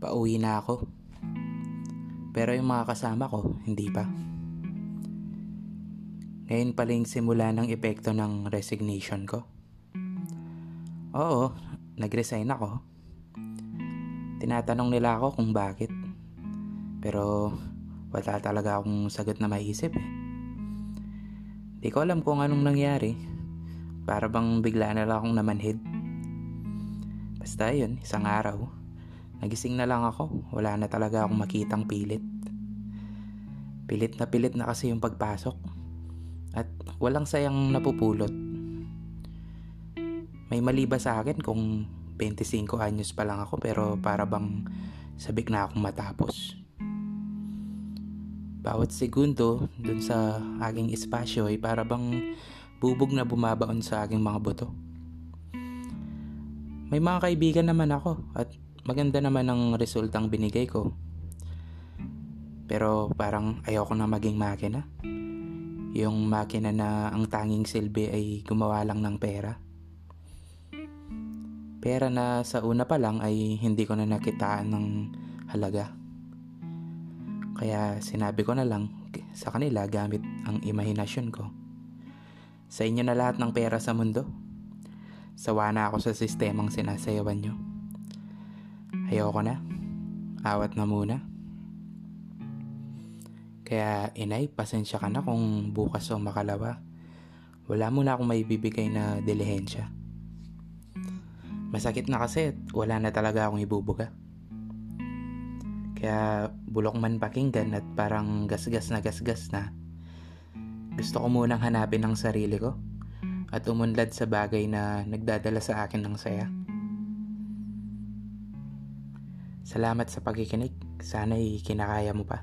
pauwi na ako. Pero yung mga kasama ko, hindi pa. Ngayon pala yung simula ng epekto ng resignation ko. Oo, nag-resign ako. Tinatanong nila ako kung bakit. Pero wala talaga akong sagot na maisip eh. Di ko alam kung anong nangyari. Para bang bigla na lang akong namanhid. Basta yun, isang araw. Nagising na lang ako. Wala na talaga akong makitang pilit. Pilit na pilit na kasi yung pagpasok. At walang sayang napupulot. May mali ba sa akin kung 25 anyos pa lang ako pero para bang sabik na akong matapos. Bawat segundo dun sa aking espasyo ay para bang bubog na bumabaon sa aking mga buto. May mga kaibigan naman ako at maganda naman ang resultang binigay ko. Pero parang ayoko na maging makina. Yung makina na ang tanging silbi ay gumawa lang ng pera. Pera na sa una pa lang ay hindi ko na nakitaan ng halaga. Kaya sinabi ko na lang sa kanila gamit ang imahinasyon ko. Sa inyo na lahat ng pera sa mundo. Sawa na ako sa sistemang sinasayawan nyo. Ayoko na. Awat na muna. Kaya inay, pasensya ka na kung bukas o makalawa. Wala mo na akong maibibigay na dilihensya. Masakit na kasi wala na talaga akong ibubuga. Kaya bulok man pakinggan at parang gasgas na gasgas na. Gusto ko munang hanapin ang sarili ko at umunlad sa bagay na nagdadala sa akin ng saya. Salamat sa pagkikinig. Sana'y kinakaya mo pa.